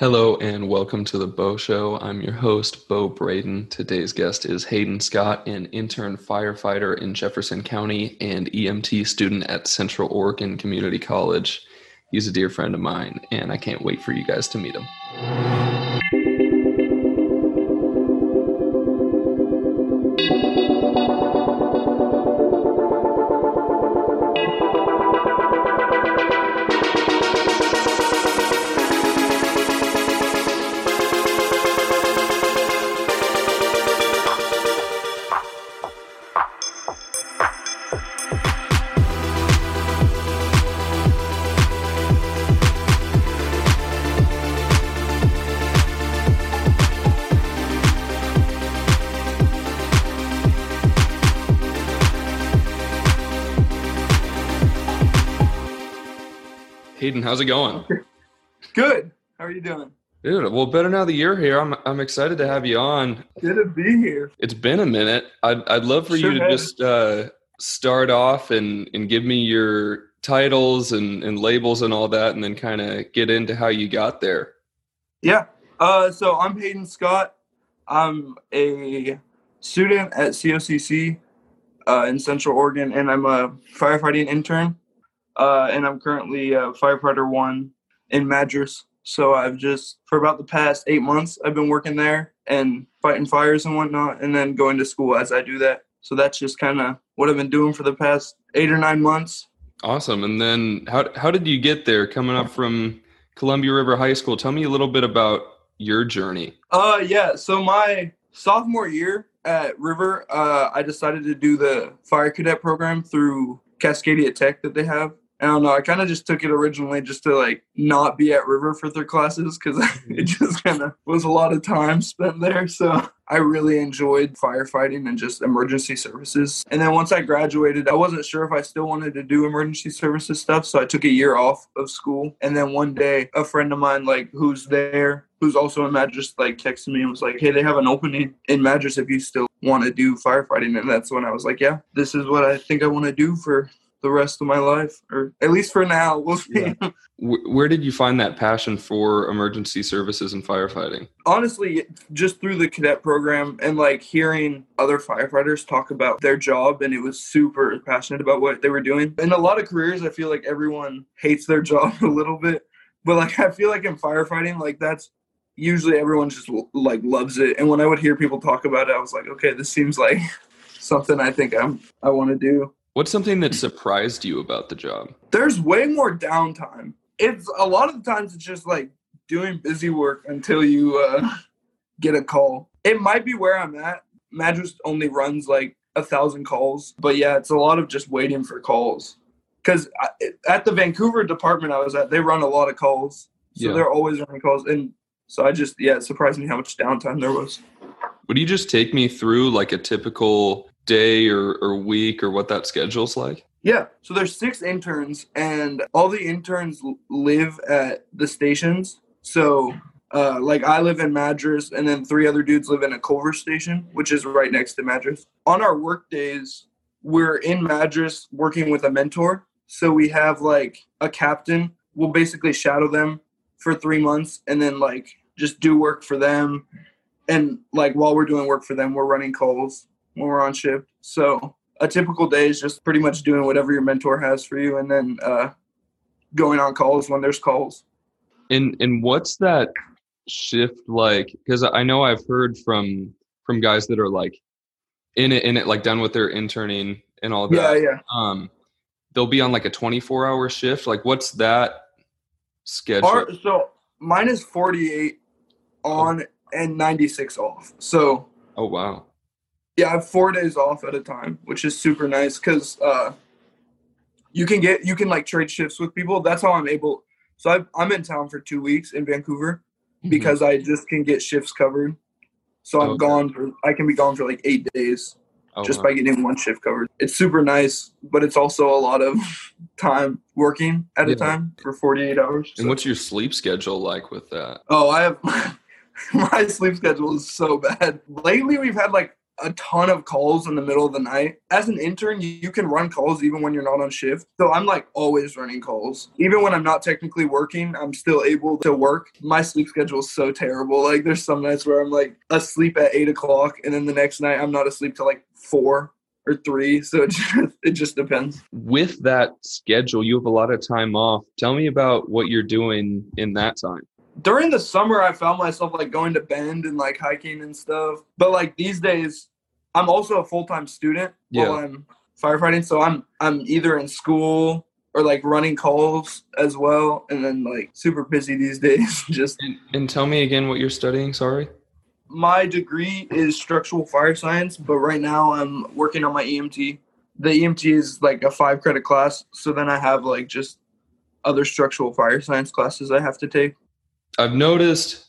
Hello and welcome to the Beau Show. I'm your host, Beau Braden. Today's guest is Hayden Scott, an intern firefighter in Jefferson County and EMT student at Central Oregon Community College. He's a dear friend of mine, and I can't wait for you guys to meet him. How's it going? Good. How are you doing? Dude, well, better now that you're here. I'm I'm excited to have you on. Good to be here. It's been a minute. I'd I'd love for Sure you to has. just uh, start off and and give me your titles and and labels and all that, and then kind of get into how you got there. Yeah. Uh, so I'm Hayden Scott. I'm a student at COCC uh, in Central Oregon, and I'm a firefighting intern. Uh, and I'm currently a firefighter one in Madras. So I've just for about the past eight months, I've been working there and fighting fires and whatnot, and then going to school as I do that. So that's just kind of what I've been doing for the past eight or nine months. Awesome. And then how how did you get there? Coming up from Columbia River High School. Tell me a little bit about your journey. Uh, yeah. So my sophomore year at River, uh, I decided to do the fire cadet program through Cascadia Tech that they have. I don't know. I kind of just took it originally just to like not be at River for their classes because it mm-hmm. just kind of was a lot of time spent there. So I really enjoyed firefighting and just emergency services. And then once I graduated, I wasn't sure if I still wanted to do emergency services stuff. So I took a year off of school. And then one day, a friend of mine, like who's there, who's also in Madras, like texted me and was like, hey, they have an opening in Madras if you still want to do firefighting. And that's when I was like, yeah, this is what I think I want to do for the rest of my life, or at least for now. We'll see. Yeah. Where did you find that passion for emergency services and firefighting? honestly just through the cadet program and like hearing other firefighters talk about their job and it was super passionate about what they were doing in a lot of careers i feel like everyone hates their job a little bit but like i feel like in firefighting like that's usually everyone just like loves it and when i would hear people talk about it i was like okay this seems like something i think i'm i want to do What's something that surprised you about the job? there's way more downtime. It's a lot of the times it's just like doing busy work until you uh, get a call. It might be where I'm at. Madras only runs like a thousand calls, but yeah, it's a lot of just waiting for calls. Because at the Vancouver department I was at, they run a lot of calls, so Yeah. they're always running calls, and so I just yeah, it surprised me how much downtime there was. Would you just take me through like a typical day or, or week or what that schedule's like? Yeah. So there's six interns, and all the interns live at the stations. So, uh, like I live in Madras, and then three other dudes live in a Culver station, which is right next to Madras. On our work days, we're in Madras working with a mentor. So we have like a captain. We'll basically shadow them for three months, and then like just do work for them. And like while we're doing work for them, we're running calls when we're on shift. So a typical day is just pretty much doing whatever your mentor has for you and then uh, going on calls when there's calls. And and what's that shift like? Because I know I've heard from from guys that are like in it in it like done with their interning and all that. Yeah, yeah. Um, they'll be on like a twenty four hour shift. Like, what's that schedule? Our, so mine is 48 on and 96 off. So oh wow. Yeah, I have four days off at a time, which is super nice because uh, you can get you can like trade shifts with people. That's how I'm able. So I, I'm in town for two weeks in Vancouver because I just can get shifts covered. So I'm Okay. gone for I can be gone for like eight days. Oh, just wow. by getting one shift covered. It's super nice, but it's also a lot of time working at Yeah. a time for 48 hours. And So- what's your sleep schedule like with that? oh, I have my sleep schedule is so bad. Lately, we've had like a ton of calls in the middle of the night. As an intern, you can run calls even when you're not on shift. So I'm like always running calls. Even when I'm not technically working, I'm still able to work. My sleep schedule is so terrible. Like there's some nights where I'm like asleep at eight o'clock and then the next night I'm not asleep till like four or three. So it just, it just depends. With that schedule, you have a lot of time off. Tell me about what you're doing in that time during the summer I found myself like going to Bend and like hiking and stuff. But like these days, I'm also a full time student yeah. while I'm firefighting. So I'm I'm either in school or like running calls as well, and then like super busy these days. Just and, and tell me again what you're studying. Sorry. My degree is structural fire science, but right now I'm working on my EMT. The EMT is like a five credit class, so then I have like just other structural fire science classes I have to take. I've noticed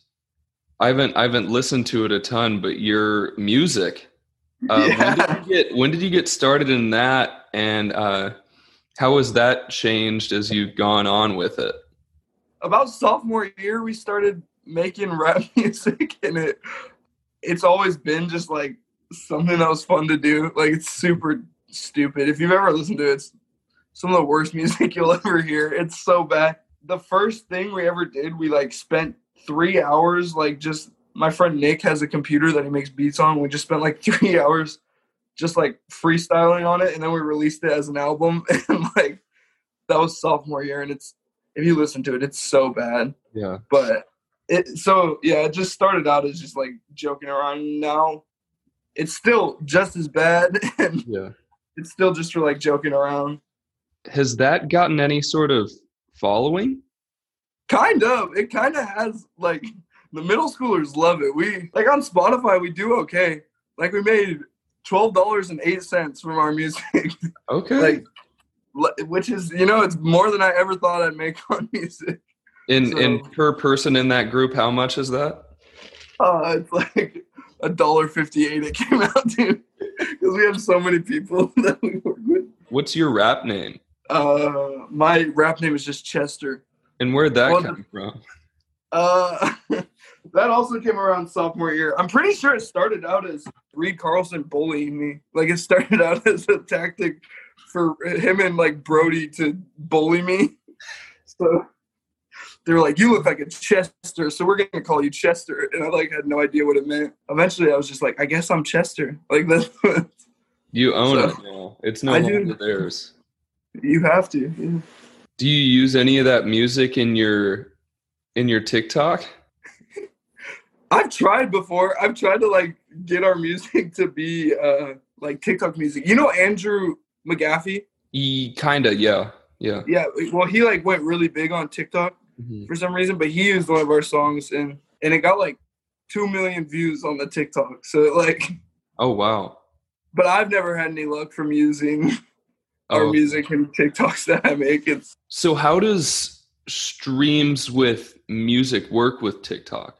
I haven't I haven't listened to it a ton, but your music. Uh, yeah. when, did you get, when did you get started in that, and uh, how has that changed as you've gone on with it? About sophomore year, we started making rap music, and it it's always been just like something that was fun to do. Like it's super stupid. If you've ever listened to it, it's some of the worst music you'll ever hear. It's so bad the first thing we ever did, we like spent three hours, like just my friend Nick has a computer that he makes beats on. We just spent like three hours just like freestyling on it, and then we released it as an album. And like that was sophomore year, and it's if you listen to it, it's so bad. Yeah. But it so yeah, it just started out as just like joking around. Now it's still just as bad, and yeah, it's still just for like joking around. Has that gotten any sort of following? Kind of. It kind of has like the middle schoolers love it. We like on Spotify we do okay. Like we made twelve dollars and eight cents from our music. Okay. like which is you know it's more than I ever thought I'd make on music. In so, in per person in that group, how much is that? Uh, it's like a dollar fifty eight. It came out to because we have so many people that we work with. What's your rap name? Uh, my rap name is just Chester. And where'd that well, come from? Uh, that also came around sophomore year. I'm pretty sure it started out as Reed Carlson bullying me. Like it started out as a tactic for him and like Brody to bully me. So they were like, "You look like a Chester, so we're gonna call you Chester." And I like had no idea what it meant. Eventually, I was just like, "I guess I'm Chester." Like that's. you own so, it now. It's no I longer do. theirs. You have to. Yeah. Do you use any of that music in your in your TikTok? I've tried before. I've tried to like get our music to be uh like TikTok music. You know Andrew McGaffey? He kinda, yeah. Yeah. Yeah. Well he like went really big on TikTok mm-hmm. for some reason, but he used one of our songs and and it got like two million views on the TikTok. So like Oh wow. But I've never had any luck from using our oh. music and TikToks that I make. It's so how does streams with music work with TikTok?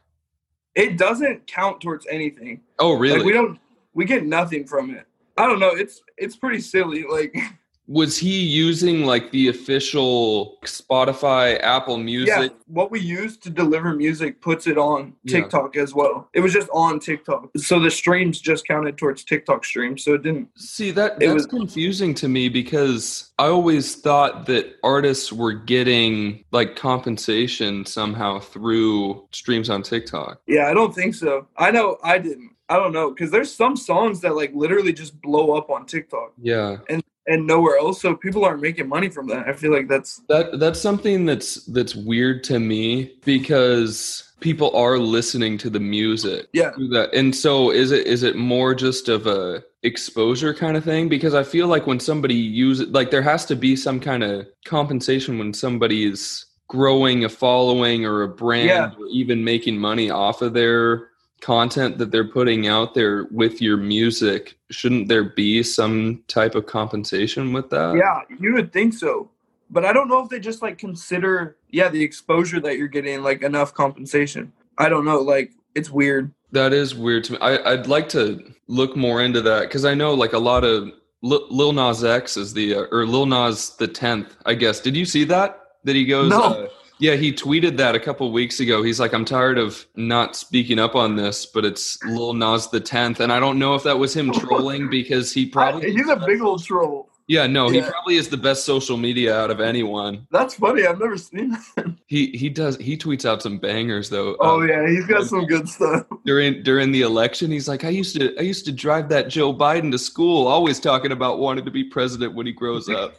It doesn't count towards anything. Oh, really? Like we don't. We get nothing from it. I don't know. It's it's pretty silly. Like was he using like the official Spotify, Apple Music? Yeah, what we use to deliver music puts it on TikTok yeah. as well. It was just on TikTok, so the streams just counted towards TikTok streams. So it didn't. See that that's was, confusing to me because I always thought that artists were getting like compensation somehow through streams on TikTok. Yeah, I don't think so. I know I didn't. I don't know because there's some songs that like literally just blow up on TikTok. Yeah, and and nowhere else so people aren't making money from that. I feel like that's that that's something that's that's weird to me because people are listening to the music yeah. and so is it is it more just of a exposure kind of thing? Because i feel like when somebody uses like there has to be some kind of compensation when somebody is growing a following or a brand yeah. or even making money off of their content that they're putting out there with your music, shouldn't there be some type of compensation with that? Yeah, you would think so. But I don't know if they just like consider, yeah, the exposure that you're getting like enough compensation. I don't know. Like, it's weird. That is weird to me. I, would like to look more into that because I know like a lot of Lil, Lil Nas X is the, uh, or Lil Nas the 10th, I guess. Did you see that? That he goes, no. Uh, Yeah, he tweeted that a couple weeks ago. He's like, I'm tired of not speaking up on this, but it's Lil Nas the tenth, and I don't know if that was him trolling because he probably I- he's a big old troll. yeah no he probably is the best social media out of anyone. That's funny. I've never seen that. He he does he tweets out some bangers though. Oh Um, yeah, he's got some good stuff. during during the election, he's like, I used to I used to drive that Joe Biden to school, always talking about wanting to be president when he grows up.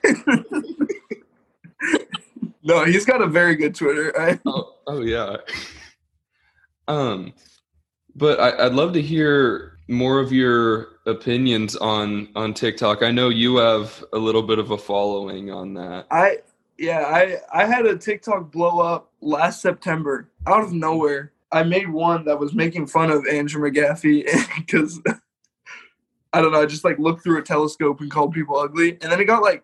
No, he's got a very good Twitter. I, oh, oh yeah. Um, but I, I'd love to hear more of your opinions on on TikTok. I know you have a little bit of a following on that. I yeah, I I had a TikTok blow up last September out of nowhere. I made one that was making fun of Andrew McGaffey because I don't know. I just like looked through a telescope and called people ugly, and then it got like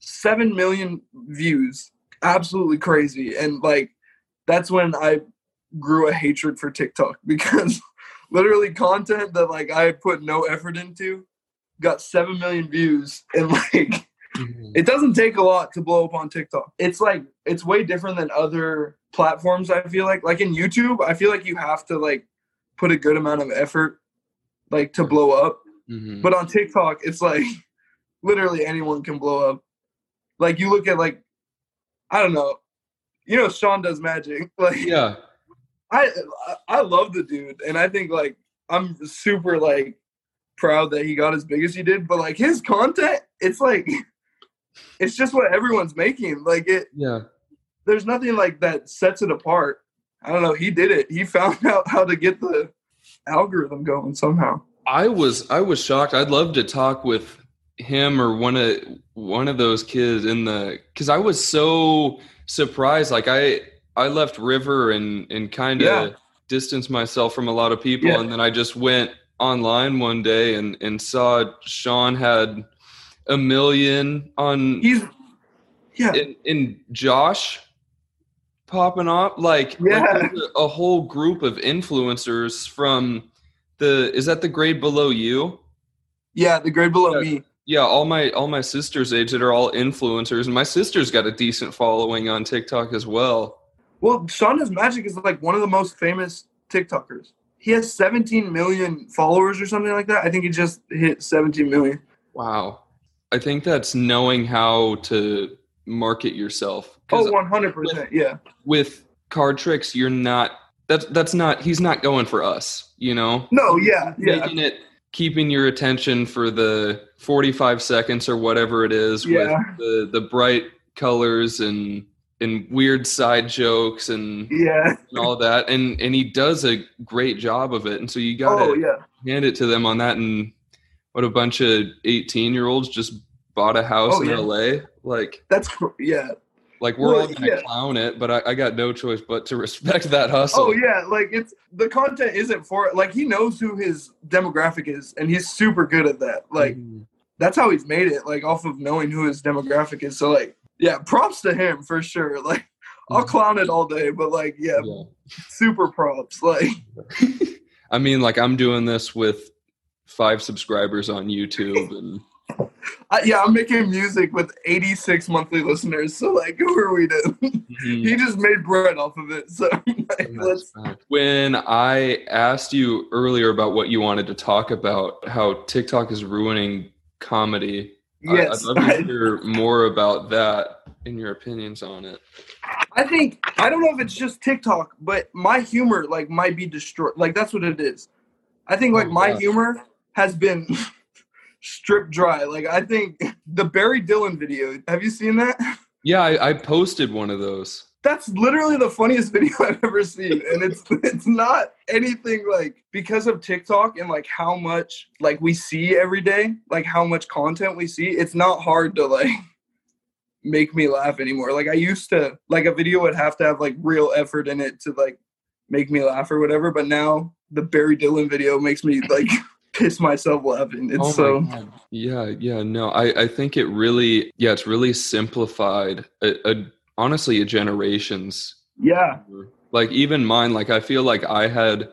seven million views. Absolutely crazy, and like that's when I grew a hatred for TikTok because literally content that like I put no effort into got seven million views and like it doesn't take a lot to blow up on TikTok. It's like it's way different than other platforms. I feel like, like in YouTube, I feel like you have to like put a good amount of effort, like to blow up. Mhm. But on TikTok, it's like literally anyone can blow up. Like you look at like, I don't know, you know, Sean does magic. Like yeah, I I love the dude, and I think like I'm super like proud that he got as big as he did. But like his content, it's like it's just what everyone's making. Like it, yeah. there's nothing like that sets it apart. I don't know. He did it. He found out how to get the algorithm going somehow. I was I was shocked. I'd love to talk with him or one of one of those kids in the because I was so surprised. Like I I left River and and kind of Yeah. distanced myself from a lot of people, Yeah. and then I just went online one day and and saw Sean had a million on He's yeah, in, in Josh popping up like, Yeah. like a, a whole group of influencers from the is that the grade below you yeah. The grade below Yeah. me. Yeah all my all my sister's age that are all influencers and my sister's got a decent following on tiktok as well Well, Sean Does Magic is like one of the most famous TikTokers. He has 17 million followers or something like that. I think he just hit 17 million. wow i think that's knowing how to market yourself. Oh, 100%. Yeah. with card tricks you're not that's that's not he's not going for us you know No, yeah. Yeah. making it keeping your attention for the 45 seconds or whatever it is Yeah. with the the bright colors and and weird side jokes and, Yeah. and all that and and he does a great job of it and so you gotta Oh, yeah. hand it to them on that and what a bunch of 18 year olds just bought a house Oh, in yeah. la like That's, yeah. Like we're Well, all gonna yeah. clown it but I, I got no choice but to respect that hustle Oh, yeah. Like, it's the content isn't for it. Like, he knows who his demographic is, and he's super good at that. Like, Mhm. that's how he's made it, like, off of knowing who his demographic is. So, like, yeah, props to him for sure. Like, I'll Mhm. clown it all day, but, like, yeah, yeah. super props. Like, I mean, like I'm doing this with five subscribers on YouTube, and I, yeah, I'm making music with 86 monthly listeners. So, like, who are we to? Mm-hmm. he just made bread off of it. So, like, when I asked you earlier about what you wanted to talk about, how TikTok is ruining comedy, I- Yes, I'd love to hear more about that and your opinions on it. I think I don't know if it's just TikTok, but my humor like might be destroyed. Like that's what it is. I think like Oh, my yeah. humor has been stripped dry. Like I think the Barry Dillon video. Have you seen that? Yeah, I, I posted one of those. That's literally the funniest video I've ever seen, and it's it's not anything like because of TikTok and like how much like we see every day, like how much content we see. It's not hard to like make me laugh anymore. Like I used to, like a video would have to have like real effort in it to like make me laugh or whatever. But now the Barry Dillon video makes me like piss myself laughing. It's Oh so God. Yeah, yeah, no, I, I think it really, yeah, it's really simplified. A, a, honestly, a generation's yeah, like even mine like i feel like i had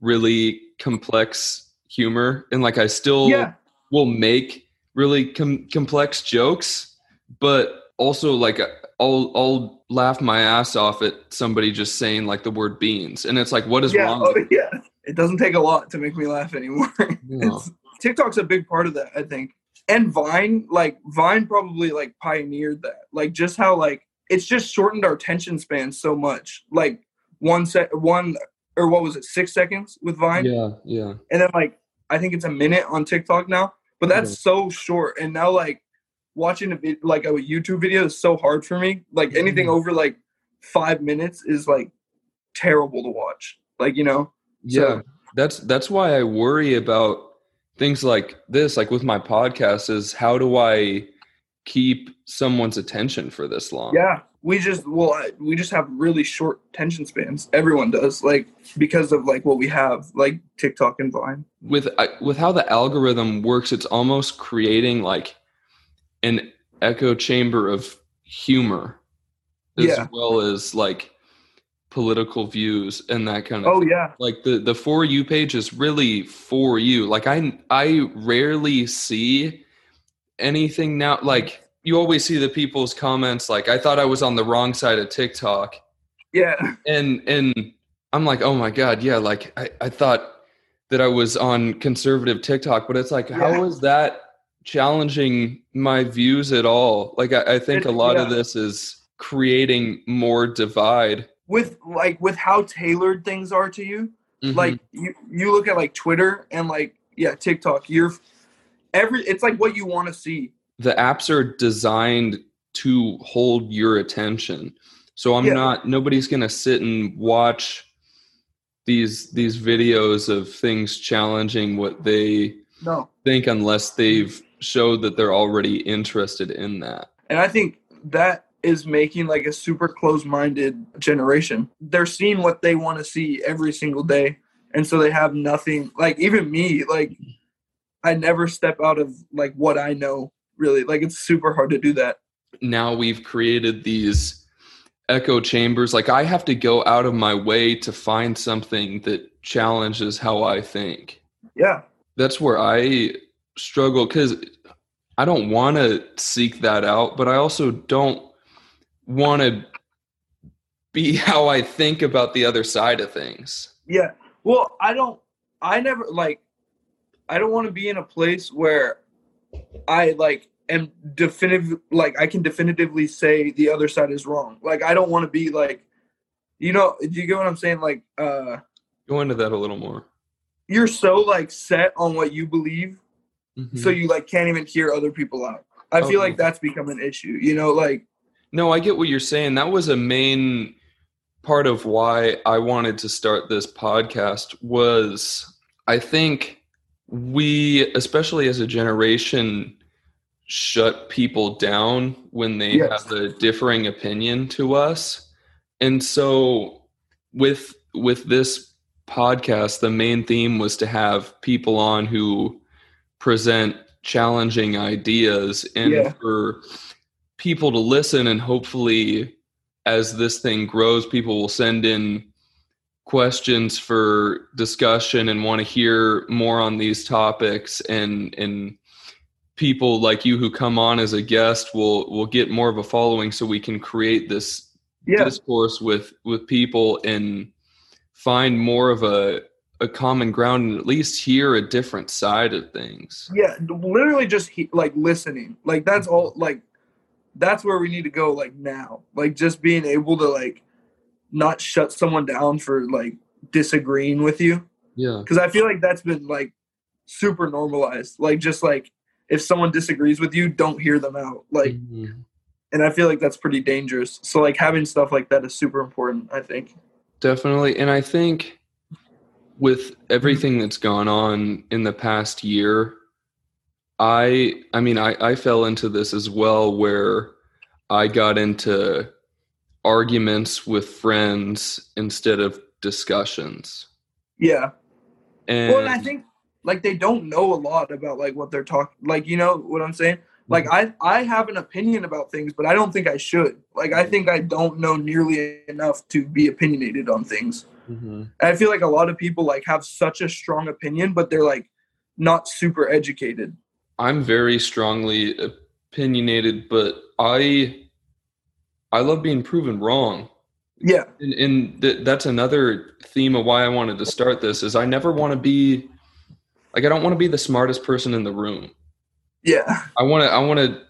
really complex humor and like i still yeah, will make really com- complex jokes but also like I'll I'll laugh my ass off at somebody just saying like the word beans, and it's like, what is yeah, wrong? oh, with yeah. It doesn't take a lot to make me laugh anymore. No. TikTok's a big part of that, I think. And Vine, like Vine probably like pioneered that. Like just how like it's just shortened our attention span so much. Like one set one or what was it, six seconds with Vine? Yeah, yeah. And then like I think it's a minute on TikTok now. But that's Yeah. so short. And now like watching a vid- like a YouTube video is so hard for me. Like anything Mhm. over like five minutes is like terrible to watch. Like, you know? Yeah, So- that's that's why I worry about things like this. Like with my podcast, is how do I keep someone's attention for this long? Yeah, we just well, we just have really short attention spans. Everyone does, like because of like what we have, like TikTok and Vine. With I, with how the algorithm works, it's almost creating like an echo chamber of humor, as Yeah. well as like political views and that kind of. Oh yeah, like the the for you page is really for you. Like i i rarely see anything now like you always see the people's comments like i thought i was on the wrong side of tiktok. Yeah, and and i'm like oh my god yeah like i, I thought that i was on conservative tiktok. But it's like how Yeah. is that challenging my views at all? Like i, I think It- a lot of this is creating more divide with like with how tailored things are to you. Mhm. Like you you look at like Twitter and like yeah TikTok. You're every it's like what you want to see. the apps are designed to hold your attention. So I'm Yeah. not nobody's going to sit and watch these these videos of things challenging what they No, think unless they've showed that they're already interested in that. And I think that is making like a super close-minded generation. They're seeing what they want to see every single day, and so they have nothing. Like even me, like I never step out of like what I know. Really, like it's super hard to do that. Now we've created these echo chambers like I have to go out of my way to find something that challenges how I think. Yeah, that's where I struggle because I don't want to seek that out, but I also don't want to be how I think about the other side of things. yeah. Well, I don't. I never like. I don't want to be in a place where I like am definitive. Like I can definitively say the other side is wrong. Like I don't want to be like. You know, do you get what I'm saying? Like, uh, Go into that a little more. you're so like set on what you believe Mhm. so you like can't even hear other people out i feel Oh. like that's become an issue you know like No, I get what you're saying. That was a main part of why I wanted to start this podcast was I think we especially as a generation shut people down when they Yes. have a differing opinion to us. And so with with this podcast the main theme was to have people on who present challenging ideas and Yeah. for people to listen and hopefully as this thing grows people will send in questions for discussion and want to hear more on these topics and and people like you who come on as a guest will will get more of a following so we can create this yeah. discourse with with people and find more of a a common ground and at least hear a different side of things. Yeah literally just he, like listening. Like that's all like that's where we need to go like now. Like just being able to like not shut someone down for like disagreeing with you. Yeah. Because i feel like that's been like super normalized. Like just like if someone disagrees with you don't hear them out. Like Mhm. and i feel like that's pretty dangerous. So like having stuff like that is super important i think. Definitely. And I think with everything that's gone on in the past year, I I mean I, I fell into this as well where I got into arguments with friends instead of discussions. yeah And Well, and I think like they don't know a lot about like what they're talking. Like you know what I'm saying? Like I I have an opinion about things, but I don't think I should. Like I think I don't know nearly enough to be opinionated on things. Mhm. And I feel like a lot of people like have such a strong opinion, but they're like not super educated. I'm very strongly opinionated, but I I love being proven wrong. Yeah. And, and th- that's another theme of why I wanted to start this is I never want to be like I don't want to be the smartest person in the room. Yeah. I want to I want to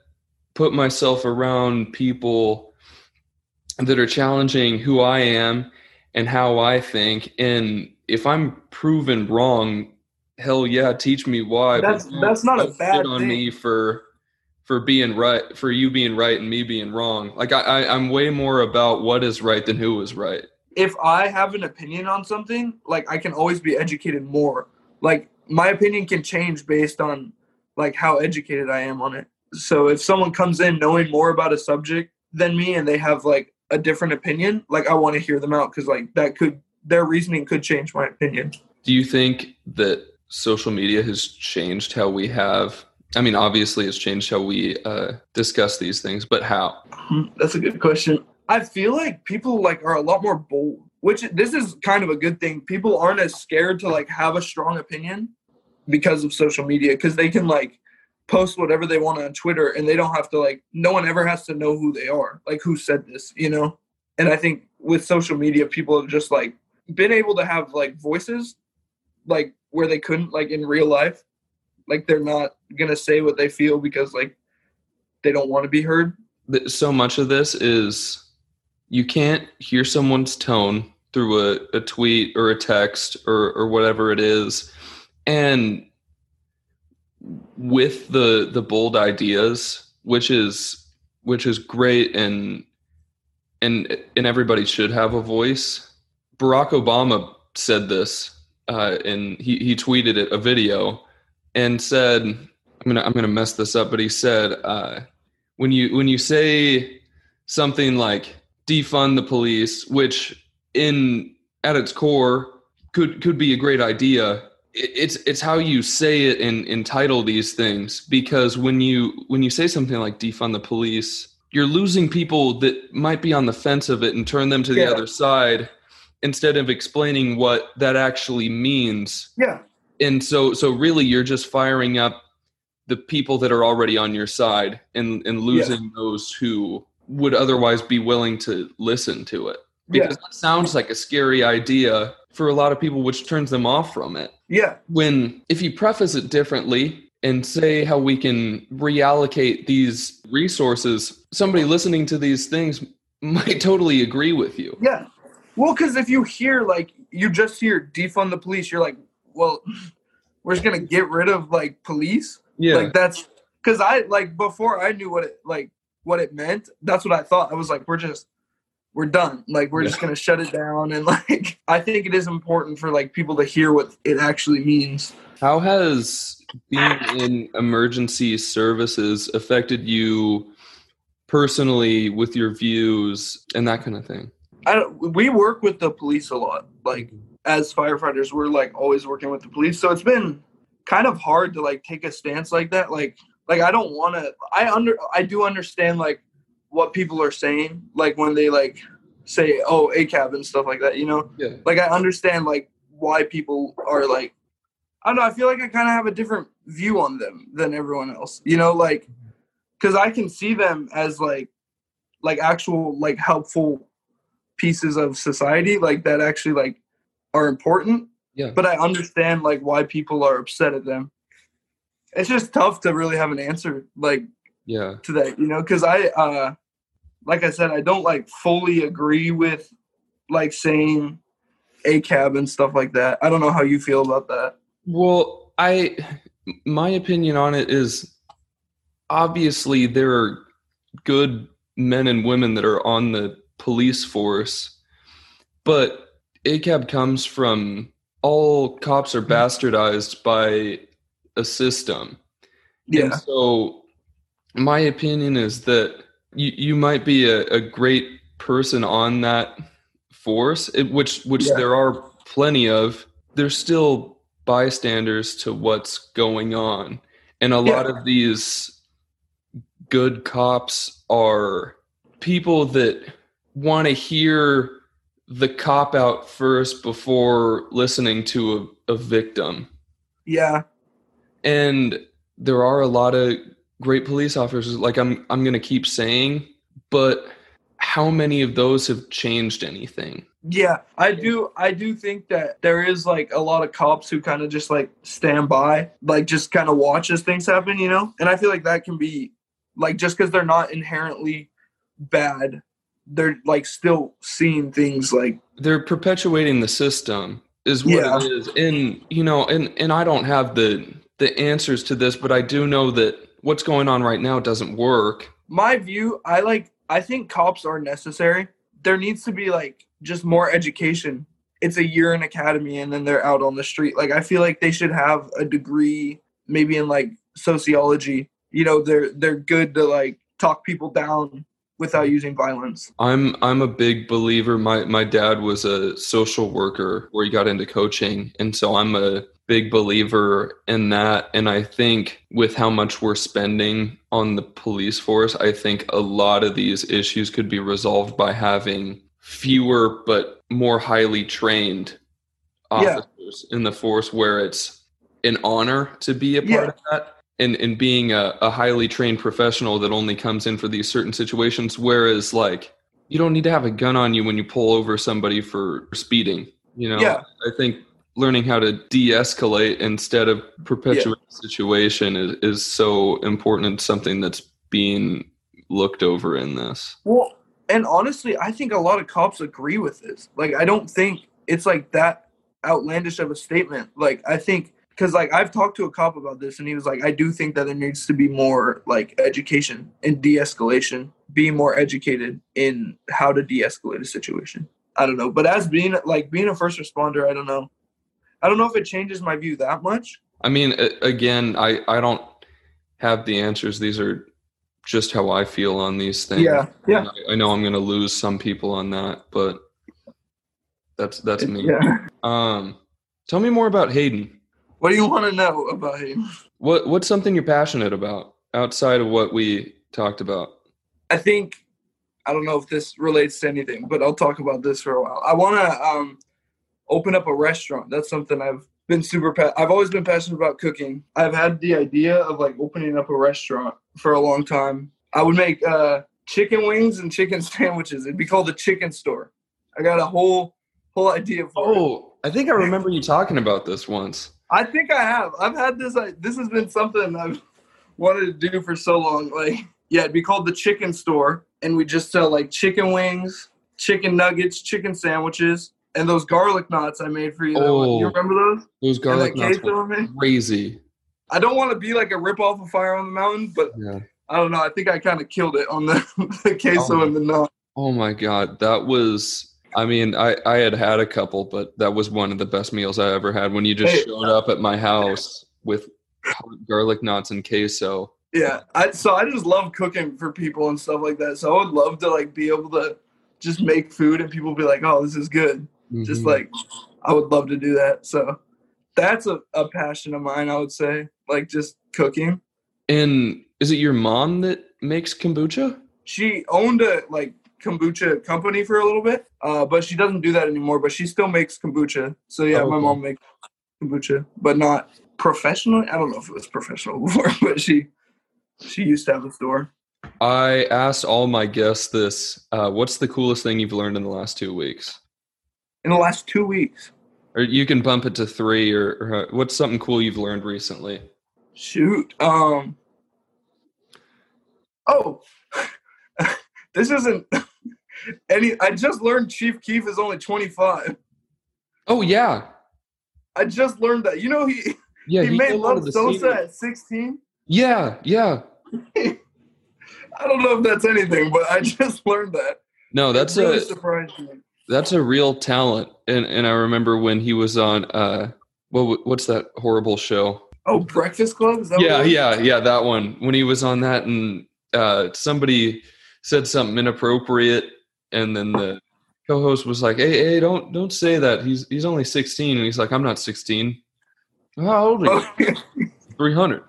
put myself around people that are challenging who I am and how I think and if I'm proven wrong, hell yeah, teach me why. That's that's not a bad on thing. me for for being right for you being right and me being wrong. Like I, I I'm way more about what is right than who is right. if I have an opinion on something, like I can always be educated more. Like my opinion can change based on like how educated I am on it. So if someone comes in knowing more about a subject than me and they have like a different opinion, like I want to hear them out cuz like that could their reasoning could change my opinion. Do you think that social media has changed how we have? I mean, obviously, it's changed how we uh, discuss these things, but how? Hmm, That's a good question. I feel like people like are a lot more bold, which this is kind of a good thing. People aren't as scared to like have a strong opinion because of social media because they can like post whatever they want on Twitter and they don't have to like no one ever has to know who they are, like who said this, you know? And I think with social media people have just like been able to have like voices like where they couldn't like in real life. Like they're not to say what they feel because like they don't want to be heard. So much of this is you can't hear someone's tone through a, a tweet or a text or, or whatever it is. And with the the bold ideas, which is which is great and and and everybody should have a voice. Barack Obama said this, uh, and he he tweeted it a video and said, "I'm gonna I'm gonna mess this up," but he said, uh, "When you when you say something like defund the police, which in at its core could could be a great idea." it- It's it's how you say it and entitle these things because when you when you say something like defund the police, you're losing people that might be on the fence of it and turn them to the Yeah. other side instead of explaining what that actually means Yeah. and so so really you're just firing up the people that are already on your side and and losing those who would otherwise be willing to listen to it because that sounds like a scary idea for a lot of people which turns them off from it Yeah. when if you preface it differently and say how we can reallocate these resources somebody listening to these things might totally agree with you Yeah. Well, because if you hear like you just hear defund the police, you're like, well, we're just gonna get rid of like police. yeah Like that's because I like before I knew what it like what it meant. That's what I thought. I was like, we're just we're done. Like we're just gonna shut it down. And like I think it is important for like people to hear what it actually means. How has being in emergency services affected you personally with your views and that kind of thing? I don't, we work with the police a lot. Like mm-hmm. as firefighters, we're like always working with the police. So it's been kind of hard to like take a stance like that. Like like I don't want to. I under I do understand like what people are saying. Like when they like say oh ACAB and stuff like that. You know, Yeah. like I understand like why people are like. I don't know. I feel like I kind of have a different view on them than everyone else. You know, like mm-hmm. because I can see them as like like actual like helpful pieces of society like that actually like are important Yeah. but i understand like why people are upset at them it's just tough to really have an answer like Yeah. to that you know because i uh like i said i don't like fully agree with like saying a cab and stuff like that i don't know how you feel about that Well, I my opinion on it is obviously there are good men and women that are on the police force, but ACAB comes from all cops are hmm. bastardized by a system. yeah And so my opinion is that you, you might be a, a great person on that force, it, which which Yeah. there are plenty of. There's still bystanders to what's going on. And a lot Yeah. of these good cops are people that want to hear the cop out first before listening to a, a victim yeah and there are a lot of great police officers like i'm i'm going to keep saying but how many of those have changed anything? Yeah, I do. I do think that there is like a lot of cops who kind of just like stand by, like just kind of watch as things happen, you know. And I feel like that can be like just because they're not inherently bad, they're like still seeing things like they're perpetuating the system is what Yeah. it is and you know and and i don't have the the answers to this but i do know that what's going on right now doesn't work my view. I like. I think cops are necessary. There needs to be like just more education. It's a year in academy, and then they're out on the street. Like I feel like they should have a degree, maybe in like sociology. You know, they're they're good to like talk people down without using violence. i'm i'm a big believer my my dad was a social worker where he got into coaching and so i'm a big believer in that and i think with how much we're spending on the police force i think a lot of these issues could be resolved by having fewer but more highly trained Yeah. officers in the force where it's an honor to be a part Yeah. of that and, and being a, a highly trained professional that only comes in for these certain situations whereas like you don't need to have a gun on you when you pull over somebody for speeding you know Yeah. i think learning how to de-escalate instead of perpetuate the situation is, is so important and something that's being looked over in this Well, and honestly, I think a lot of cops agree with this. Like, I don't think it's like that outlandish of a statement. Like, I think because like I've talked to a cop about this, and he was like, I do think that there needs to be more like education and de-escalation, be more educated in how to de-escalate a situation. I don't know, but as being like being a first responder, I don't know. I don't know if it changes my view that much. I mean, again, I, I don't have the answers. These are just how I feel on these things. Yeah, yeah. And I, I know I'm going to lose some people on that, but that's that's me. Yeah. Um, tell me more about Hayden. What do you want to know about him? What what's something you're passionate about outside of what we talked about? I think I don't know if this relates to anything, but I'll talk about this for a while. I want to um, open up a restaurant. That's something I've been super. Pa- I've always been passionate about cooking. I've had the idea of like opening up a restaurant for a long time. I would make uh, chicken wings and chicken sandwiches. It'd be called the Chicken Store. I got a whole whole idea for it. Oh, I think I remember you talking about this once. I think I have. I've had this. I, this has been something I've wanted to do for so long. Like, yeah, it'd be called the Chicken Store, and we just sell like chicken wings, chicken nuggets, chicken sandwiches, and those garlic knots I made for you. Oh. you remember those? Those garlic and that nuts queso were crazy. I don't want to be like a rip off of Fire on the Mountain, but Yeah. I don't know. I think I kind of killed it on the, the queso Oh. and the nut. Oh my god, that was. I mean, I I had had a couple, but that was one of the best meals I ever had. When you just Hey. showed up at my house with garlic knots and queso. Yeah, I so I just love cooking for people and stuff like that. So I would love to like be able to just make food and people be like, "Oh, this is good." just Mhm. like I would love to do that. So that's a, a passion of mine, I would say. Like just cooking. And is it your mom that makes kombucha? She owned a like kombucha company for a little bit, uh, but she doesn't do that anymore. But she still makes kombucha. So yeah, Oh, my okay. mom makes kombucha, but not professionally. I don't know if it was professional before, but she she used to have a store. I asked all my guests this. Uh, what's the coolest thing you've learned in the last two weeks? In the last two weeks, Or you can bump it to three. Or, or uh, what's something cool you've learned recently? shoot. Um. Oh, this isn't any. I just learned Chief Keef is only twenty five. Oh yeah, I just learned that. You know he yeah. he, made out of Love Sosa at sixteen. Yeah, yeah. I don't know if that's anything, but I just learned that. No, that's it really a surprised me. that's a real talent. And and I remember when he was on. Uh, what what's that horrible show? Oh, Breakfast Club. Is that yeah, yeah, yeah, that one. When he was on that, and uh, somebody said something inappropriate, and then the co-host was like, "Hey, hey, don't don't say that. He's he's only 16." And he's like, "I'm not 16. How old are you? Oh, 300."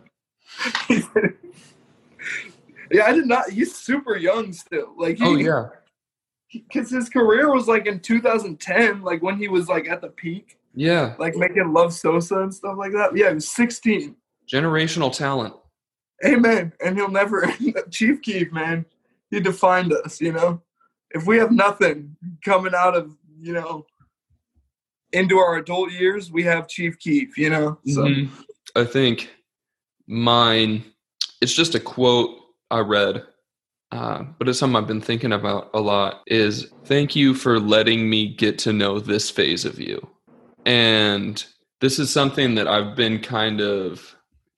yeah, I did not. He's super young still. Like, he, Oh yeah, because his career was like in 2010, like when he was like at the peak, yeah. like making Love Sosa and stuff like that. Yeah, he was 16. Generational talent. Amen. And he'll never Chief Keef, man. He defined us, you know. If we have nothing coming out of you know into our adult years, we have Chief Keef. You know, so Mhm. I think mine. It's just a quote I read, uh, but it's something I've been thinking about a lot. Is thank you for letting me get to know this phase of you, and this is something that I've been kind of,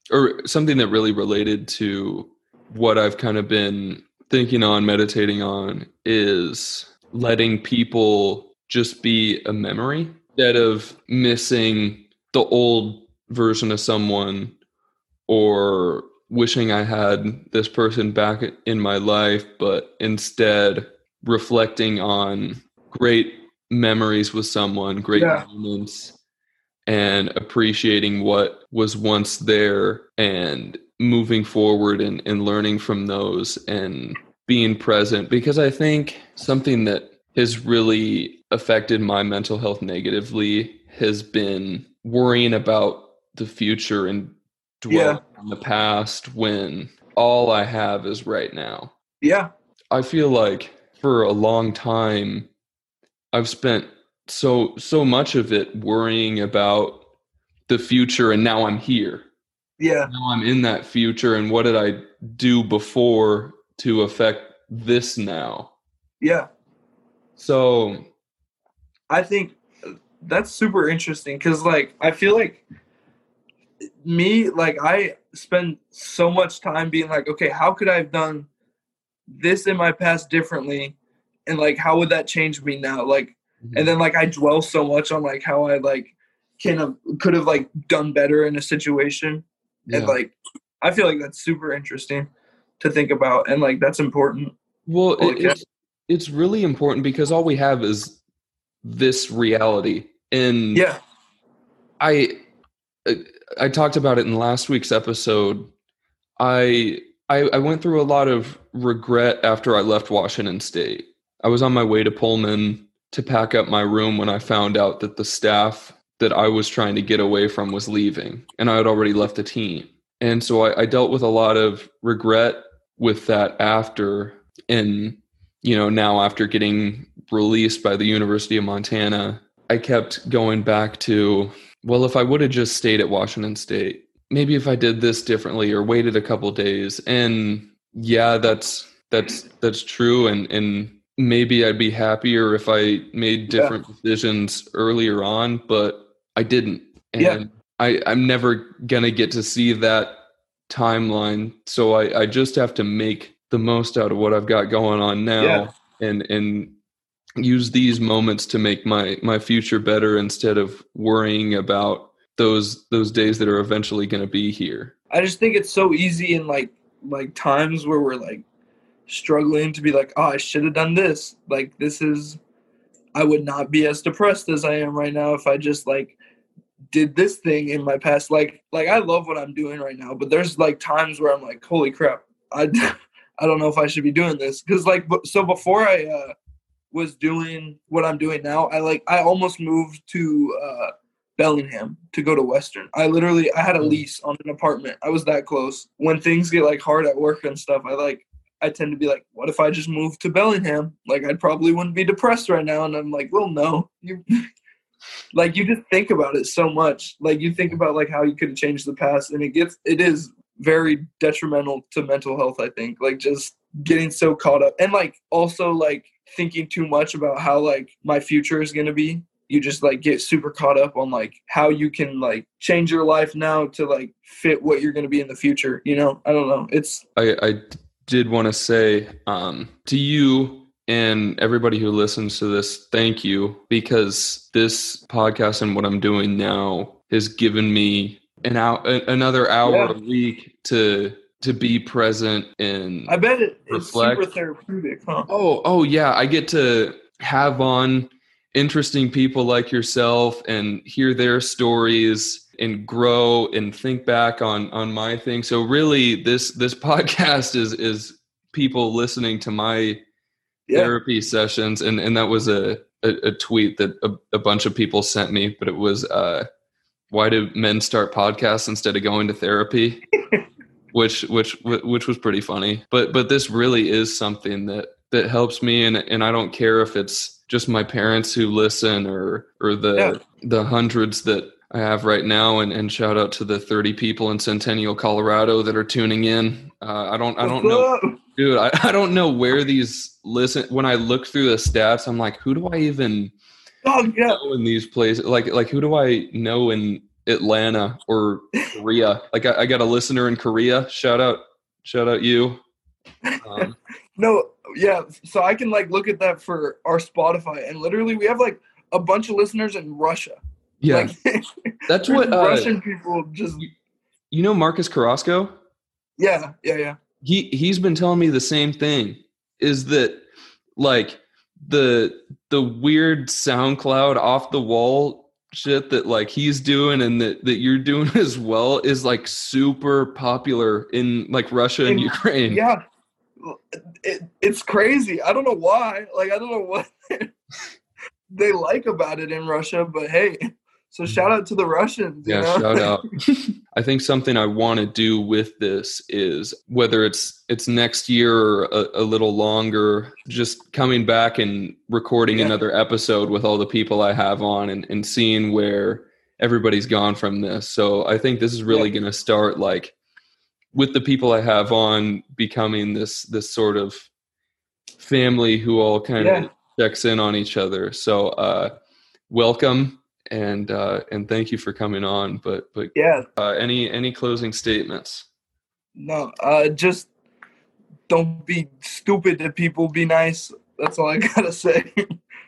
or something that really related to what I've kind of been thinking on, meditating on, is letting people just be a memory instead of missing the old version of someone or wishing I had this person back in my life, but instead reflecting on great memories with someone, great Yeah. moments, and appreciating what was once there and moving forward and, and learning from those and being present. Because I think something that has really affected my mental health negatively has been worrying about the future and dwelling on the past when all I have is right now. yeah, I feel like for a long time I've spent so so much of it worrying about the future and now I'm here. Yeah, Now I'm in that future and what did I do before to affect this now? yeah. So I think that's super interesting because, like, I feel like me, like, I spend so much time being like, okay, how could I have done this in my past differently? And, like, how would that change me now? Like, mm-hmm. and then, like, I dwell so much on, like, how I, like, can have, could have, like, done better in a situation. And, like, I feel like that's super interesting to think about. And, like, that's important. well it, it's it's really important because all we have is this reality and Yeah. I uh, I talked about it in last week's episode. I, I I went through a lot of regret after I left Washington State. I was on my way to Pullman to pack up my room when I found out that the staff that I was trying to get away from was leaving, and I had already left the team. And so I, I dealt with a lot of regret with that after, and you know now after getting released by the University of Montana, I kept going back to well, if I would have just stayed at Washington State, maybe if I did this differently or waited a couple days. And yeah, that's that's that's true and and maybe I'd be happier if I made Yeah. different decisions earlier on, but I didn't. And Yeah. I, I'm never gonna get to see that timeline. So I, I just have to make the most out of what I've got going on now Yeah. and and use these moments to make my my future better instead of worrying about those those days that are eventually going to be here I just think it's so easy in like like times where we're like struggling to be like, oh, I should have done this. Like this is, I would not be as depressed as I am right now if I just like did this thing in my past. Like like I love what I'm doing right now, but there's like times where I'm like, holy crap, I I don't know if I should be doing this because like so before I uh, was doing what I'm doing now, I like I almost moved to. Uh, Bellingham to go to Western. I literally I had a Mm. lease on an apartment. I was that close. When things get like hard at work and stuff, I like I tend to be like, what if I just moved to Bellingham? Like I probably wouldn't be depressed right now. And I'm like, well, no. You like you just think about it so much. Like you think about like how you could have changed the past, and it gets it is very detrimental to mental health. I think like just getting so caught up and like also like thinking too much about how like my future is gonna be you just like get super caught up on like how you can like change your life now to like fit what you're going to be in the future you know i don't know it's i i did want to say um to you and everybody who listens to this thank you because this podcast and what i'm doing now has given me an hour another hour Yeah. a week to to be present and i bet it, it's Reflect. super therapeutic huh Oh, oh yeah, I get to have on interesting people like yourself and hear their stories and grow and think back on on my thing. So really this this podcast is is people listening to my yeah therapy sessions and and that was a a, a tweet that a, a bunch of people sent me, but it was uh why do men start podcasts instead of going to therapy? which which which was pretty funny. But but this really is something that that helps me and and I don't care if it's just my parents who listen or or the Yeah. the hundreds that I have right now and, and shout out to the 30 people in Centennial, Colorado that are tuning in. Uh, I don't I don't know? Dude I, I don't know where these listen when I look through the stats I'm like who do I even Oh yeah. know in these places like like who do I know in Atlanta or Korea like I, I got a listener in Korea shout out shout out you um, No, yeah. So I can like look at that for our Spotify, and literally we have like a bunch of listeners in Russia. yeah Like, that's what uh, Russian people just. you know Marcus Carrasco Yeah, yeah, yeah. He he's been telling me the same thing is that like the the weird soundcloud off the wall shit that like he's doing and that that you're doing as well is like super popular in like Russia and In- Ukraine Yeah. It, it's crazy. I don't know why. Like, I don't know what they like about it in Russia, but hey, so shout out to the Russians. yeah know? shout out i think something i want to do with this is whether it's it's next year or a, a little longer just coming back and recording Yeah. another episode with all the people i have on and, and seeing where everybody's gone from this so i think this is really going to start like with the people i have on becoming this this sort of family who all kind Yeah. of checks in on each other so uh welcome and uh and thank you for coming on but but yeah. uh, any any closing statements? No, uh, just don't be stupid to people. Be nice. That's all I gotta say.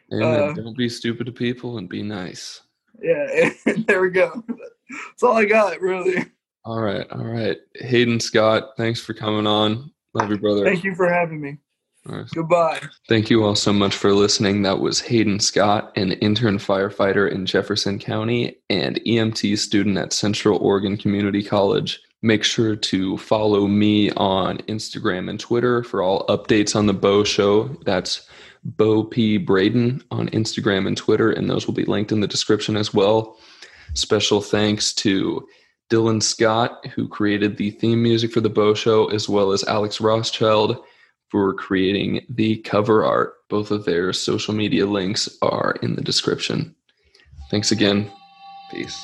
And Uh, don't be stupid to people and be nice. yeah, there we go. That's all I got, really. All right, all right. Hayden Scott, thanks for coming on. Love you, brother. Thank you for having me. Right. Goodbye. Thank you all so much for listening. That was Hayden Scott, an intern firefighter in Jefferson County and EMT student at Central Oregon Community College. Make sure to follow me on Instagram and Twitter for all updates on the Beau Show. That's Beau P. Braden on Instagram and Twitter, and those will be linked in the description as well. Special thanks to Dylan Scott, who created the theme music for the Beau Show, as well as Alex Rothschild for creating the cover art. Both of their social media links are in the description. Thanks again. Peace.